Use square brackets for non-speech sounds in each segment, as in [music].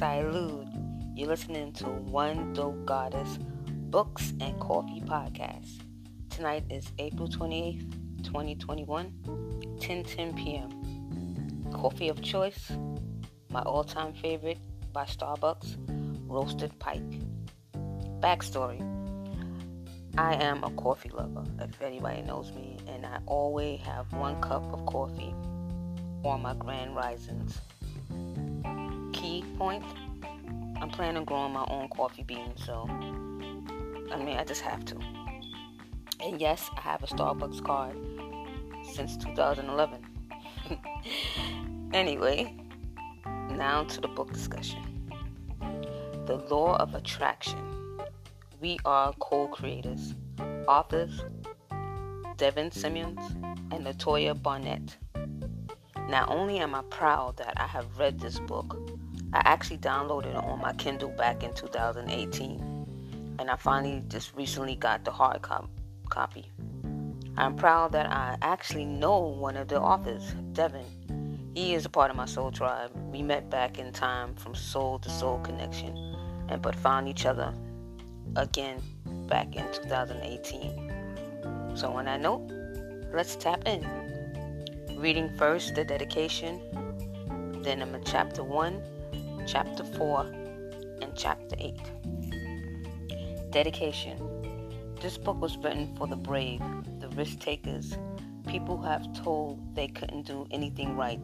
Salud. You're listening to One Dope Goddess Books and Coffee Podcast. Tonight is April 28th, 2021, 10 10 p.m. Coffee of choice, my all time favorite by Starbucks, Roasted Pike. Backstory I am a coffee lover, if anybody knows me, and I always have one cup of coffee on my grand risings. Point I'm planning on growing my own coffee beans, so I mean, I just have to. And yes, I have a Starbucks card since 2011. [laughs] anyway, now to the book discussion. The Law of Attraction. We are co creators, authors Devin Sessoms and Latoya Barnett. Not only am I proud that I have read this book, I actually downloaded it on my Kindle back in 2018, and I finally just recently got the hard cop- copy. I'm proud that I actually know one of the authors, Devin. He is a part of my soul tribe. We met back in time from soul to soul connection, and but found each other again back in 2018. So on that note, let's tap in. Reading first the dedication, then I'm in chapter 1 chapter 4, and chapter 8. Dedication This book was written for the brave, the risk takers, people who have told they couldn't do anything right.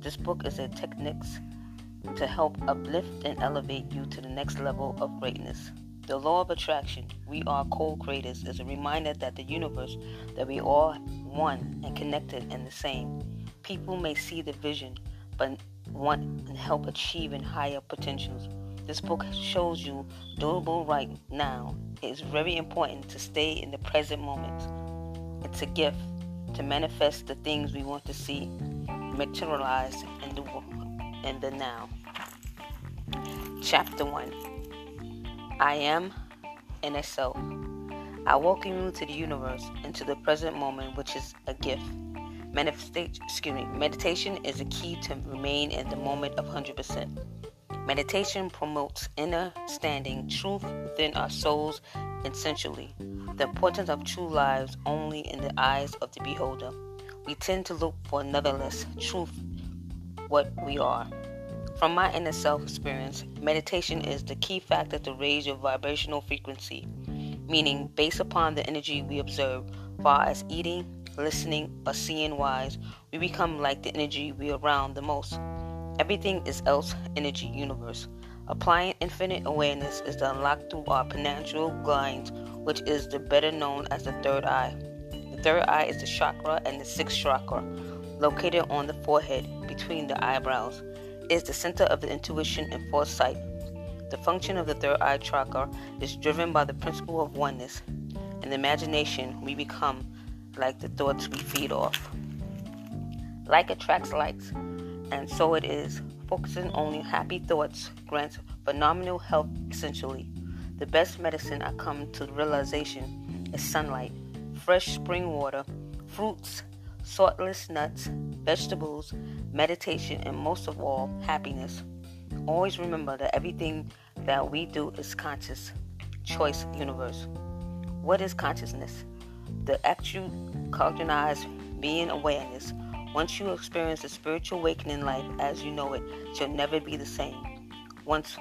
This book is a techniques to help uplift and elevate you to the next level of greatness. The law of attraction, we are co-creators, is a reminder that the universe, that we are one and connected and the same. People may see the vision, but want and help achieving higher potentials. This book shows you doable right now. It is very important to stay in the present moment. It's a gift to manifest the things we want to see materialized in the in the now. Chapter 1 I am self. I welcome you to the universe and to the present moment, which is a gift. Manifestation, excuse me, meditation is a key to remain in the moment of 100%. Meditation promotes understanding truth within our souls essentially, the importance of true lives only in the eyes of the beholder. We tend to look for anotherless truth, what we are. From my inner self experience, meditation is the key factor to raise your vibrational frequency, meaning based upon the energy we observe, far as eating, listening, or seeing wise, we become like the energy we around the most. Everything is else energy universe. Applying infinite awareness is the unlock through our pineal glands, which is the better known as the third eye. The third eye is the chakra and the sixth chakra, located on the forehead between the eyebrows. It is the center of the intuition and foresight. The function of the third eye chakra is driven by the principle of oneness. In the imagination, we become like the thoughts we feed off. Like attracts likes, and so it is. Focusing only happy thoughts grants phenomenal health essentially. The best medicine I come to realization is sunlight, fresh spring water, fruits, saltless nuts, vegetables, meditation, and most of all, happiness. Always remember that everything that we do is conscious. Choice universe. What is consciousness? The actual cognized being awareness. Once you experience the spiritual awakening life as you know it, shall never be the same. Once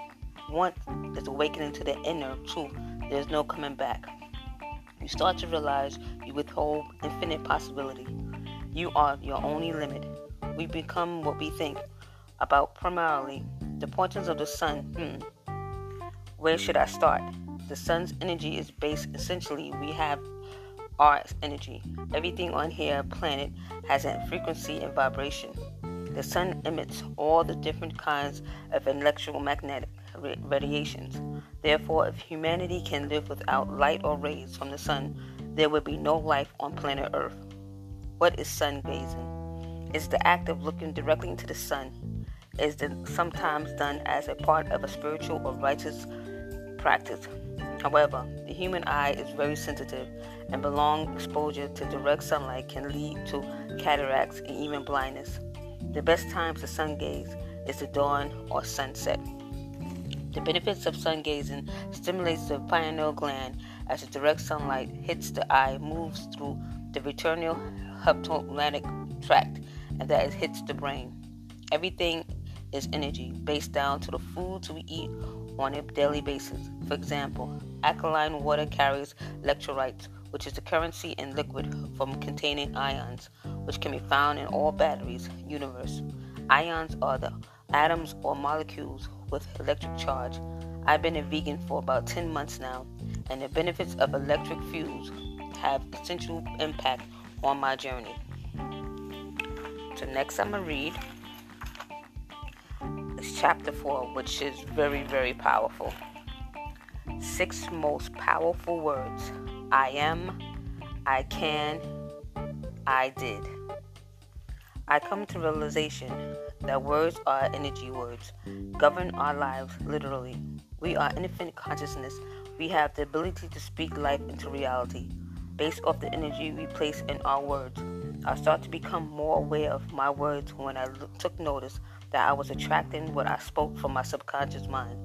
one is awakening to the inner truth, there's no coming back. You start to realize you withhold infinite possibility. You are your only limit. We become what we think about primarily the importance of the sun. Hmm. Where should I start? The sun's energy is based essentially we have our energy. Everything on here planet has a frequency and vibration. The sun emits all the different kinds of electromagnetic radiations. Therefore, if humanity can live without light or rays from the sun, there would be no life on planet Earth. What is sun gazing? It's the act of looking directly into the sun. It is sometimes done as a part of a spiritual or righteous practice. However, the human eye is very sensitive and prolonged exposure to direct sunlight can lead to cataracts and even blindness. The best time to sun gaze is the dawn or sunset. The benefits of sun gazing stimulates the pineal gland as the direct sunlight hits the eye, moves through the retinal hypothalamic tract, and that it hits the brain. Everything is energy based down to the foods we eat on a daily basis. For example, alkaline water carries electrolytes, which is the currency in liquid from containing ions, which can be found in all batteries universe. Ions are the atoms or molecules with electric charge. I've been a vegan for about 10 months now, and the benefits of electric fuels have essential impact on my journey. So next I'm gonna read chapter 4, which is very, very powerful. Six most powerful words I am, I can, I did. I come to realization that words are energy words, govern our lives literally. We are infinite consciousness. We have the ability to speak life into reality based off the energy we place in our words. I start to become more aware of my words when I took notice that I was attracting what I spoke from my subconscious mind.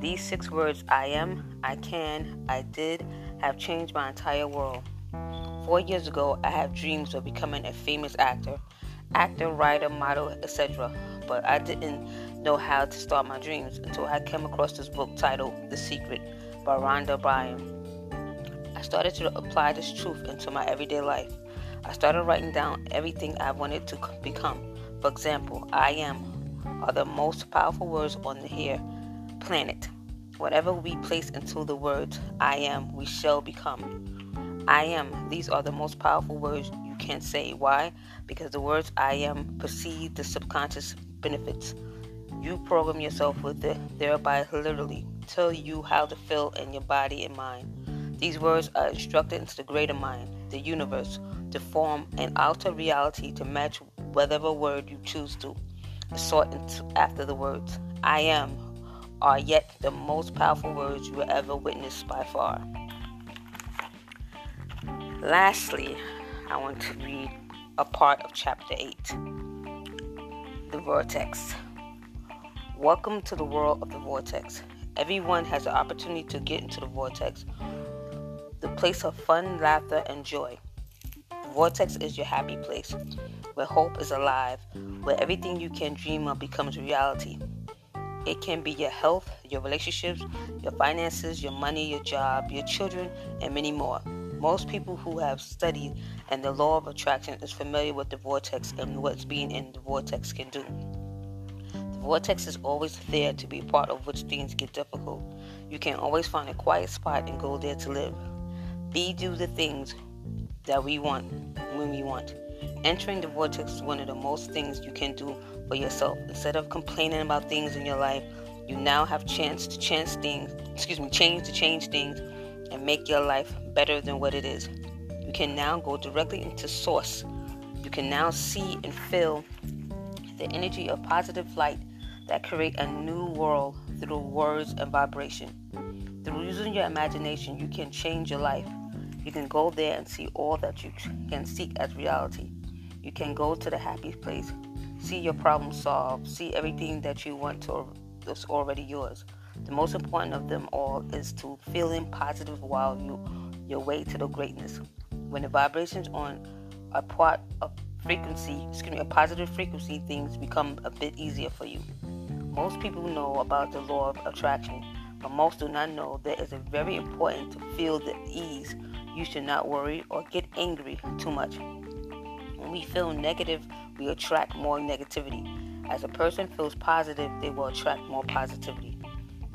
These six words I am, I can, I did have changed my entire world. Four years ago, I had dreams of becoming a famous actor, actor, writer, model, etc. But I didn't know how to start my dreams until I came across this book titled The Secret by Rhonda Byrne. I started to apply this truth into my everyday life. I started writing down everything I wanted to become. For example, I am are the most powerful words on the here planet. Whatever we place into the words I am, we shall become. I am, these are the most powerful words you can say. Why? Because the words I am perceive the subconscious benefits. You program yourself with it, thereby literally tell you how to feel in your body and mind. These words are instructed into the greater mind, the universe, to form an outer reality to match whatever word you choose to sought after the words I am are yet the most powerful words you will ever witness by far. Lastly, I want to read a part of chapter 8 The Vortex. Welcome to the world of the vortex. Everyone has the opportunity to get into the vortex, the place of fun, laughter, and joy. The vortex is your happy place where hope is alive, where everything you can dream of becomes reality. It can be your health, your relationships, your finances, your money, your job, your children, and many more. Most people who have studied and the law of attraction is familiar with the vortex and what's being in the vortex can do. The vortex is always there to be part of which things get difficult. You can always find a quiet spot and go there to live. Be do the things that we want when we want. Entering the vortex is one of the most things you can do for yourself. Instead of complaining about things in your life, you now have chance to chance things, excuse me, change to change things and make your life better than what it is. You can now go directly into source. You can now see and feel the energy of positive light that create a new world through words and vibration. Through using your imagination, you can change your life. You can go there and see all that you can seek as reality. You can go to the happy place, see your problem solved, see everything that you want to that's already yours. The most important of them all is to feeling positive while you your way to the greatness. When the vibrations on a part of frequency, excuse me, a positive frequency, things become a bit easier for you. Most people know about the law of attraction, but most do not know that it is very important to feel the ease you should not worry or get angry too much. We feel negative, we attract more negativity. As a person feels positive, they will attract more positivity.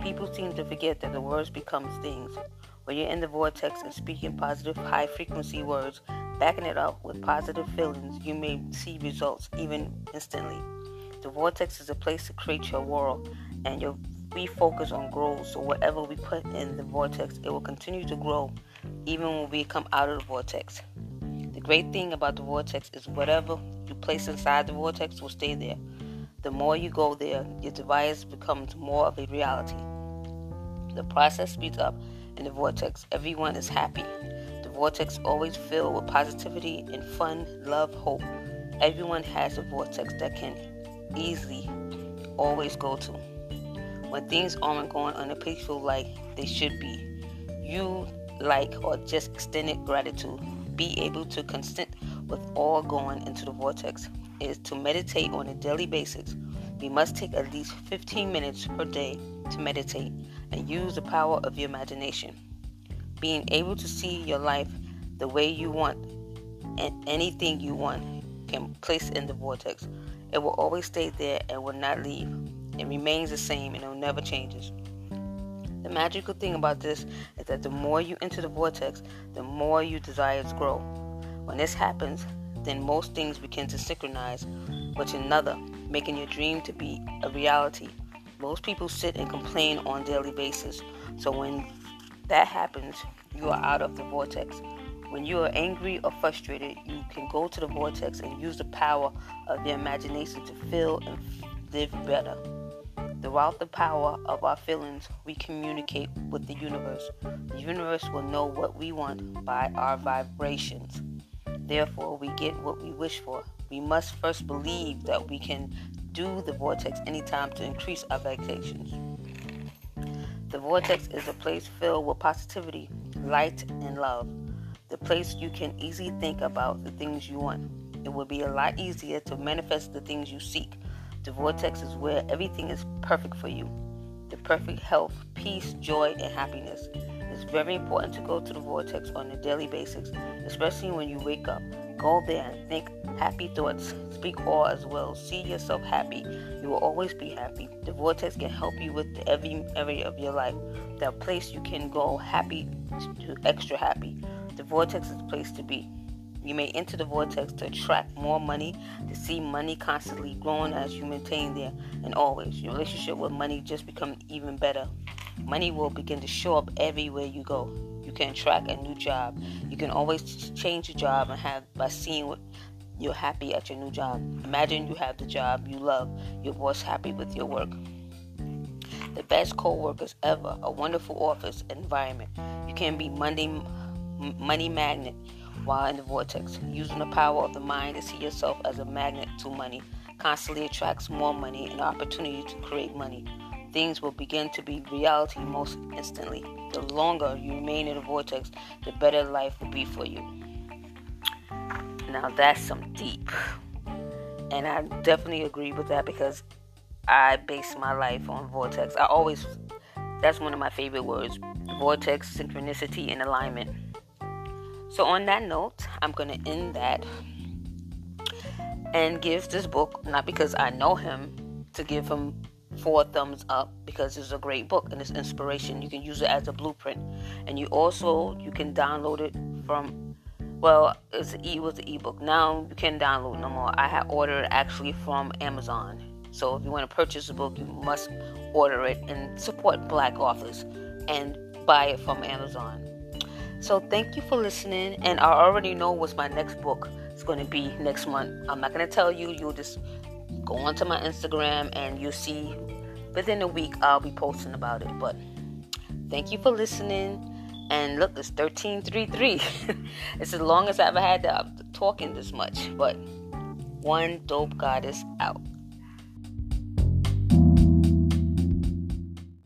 People seem to forget that the words become things. When you're in the vortex and speaking positive, high frequency words, backing it up with positive feelings, you may see results even instantly. The vortex is a place to create your world, and your we focus on growth. So whatever we put in the vortex, it will continue to grow even when we come out of the vortex. Great thing about the vortex is whatever you place inside the vortex will stay there. The more you go there, your device becomes more of a reality. The process speeds up in the vortex. Everyone is happy. The vortex always filled with positivity and fun, love, hope. Everyone has a vortex that can easily always go to. when things aren't going on a peaceful like they should be. You like or just extended gratitude. Be able to consent with all going into the vortex is to meditate on a daily basis. We must take at least 15 minutes per day to meditate and use the power of your imagination. Being able to see your life the way you want and anything you want can place in the vortex. It will always stay there and will not leave. It remains the same and it never changes. The magical thing about this is that the more you enter the vortex, the more your desires grow. When this happens, then most things begin to synchronize with another, making your dream to be a reality. Most people sit and complain on daily basis. So when that happens, you are out of the vortex. When you are angry or frustrated, you can go to the vortex and use the power of your imagination to feel and live better. Throughout the power of our feelings, we communicate with the universe. The universe will know what we want by our vibrations. Therefore, we get what we wish for. We must first believe that we can do the vortex anytime to increase our vibrations. The vortex is a place filled with positivity, light, and love. The place you can easily think about the things you want. It will be a lot easier to manifest the things you seek. The vortex is where everything is perfect for you. The perfect health, peace, joy, and happiness. It's very important to go to the vortex on a daily basis, especially when you wake up. Go there and think happy thoughts. Speak all as well. See yourself happy. You will always be happy. The vortex can help you with every area of your life. The place you can go happy to extra happy. The vortex is the place to be. You may enter the vortex to attract more money, to see money constantly growing as you maintain there, and always your relationship with money just become even better. Money will begin to show up everywhere you go. You can attract a new job. You can always change your job and have by seeing what you're happy at your new job. Imagine you have the job you love. Your boss happy with your work. The best co-workers ever. A wonderful office environment. You can be money money magnet while in the vortex. Using the power of the mind to see yourself as a magnet to money constantly attracts more money and opportunity to create money. Things will begin to be reality most instantly. The longer you remain in the vortex, the better life will be for you. Now that's some deep. And I definitely agree with that because I base my life on vortex. I always that's one of my favorite words. Vortex, synchronicity, and alignment. So, on that note, I'm going to end that and give this book, not because I know him, to give him four thumbs up because it's a great book and it's inspiration. You can use it as a blueprint, and you also you can download it from. Well, it's it was the ebook. Now you can download no more. I had ordered actually from Amazon. So if you want to purchase the book, you must order it and support Black authors and buy it from Amazon. So thank you for listening. And I already know what's my next book is going to be next month. I'm not going to tell you. You'll just go onto my Instagram and you'll see within a week I'll be posting about it. But thank you for listening. And look, it's 1333. [laughs] it's as long as I ever had to, uh, talking this much. But one dope goddess out.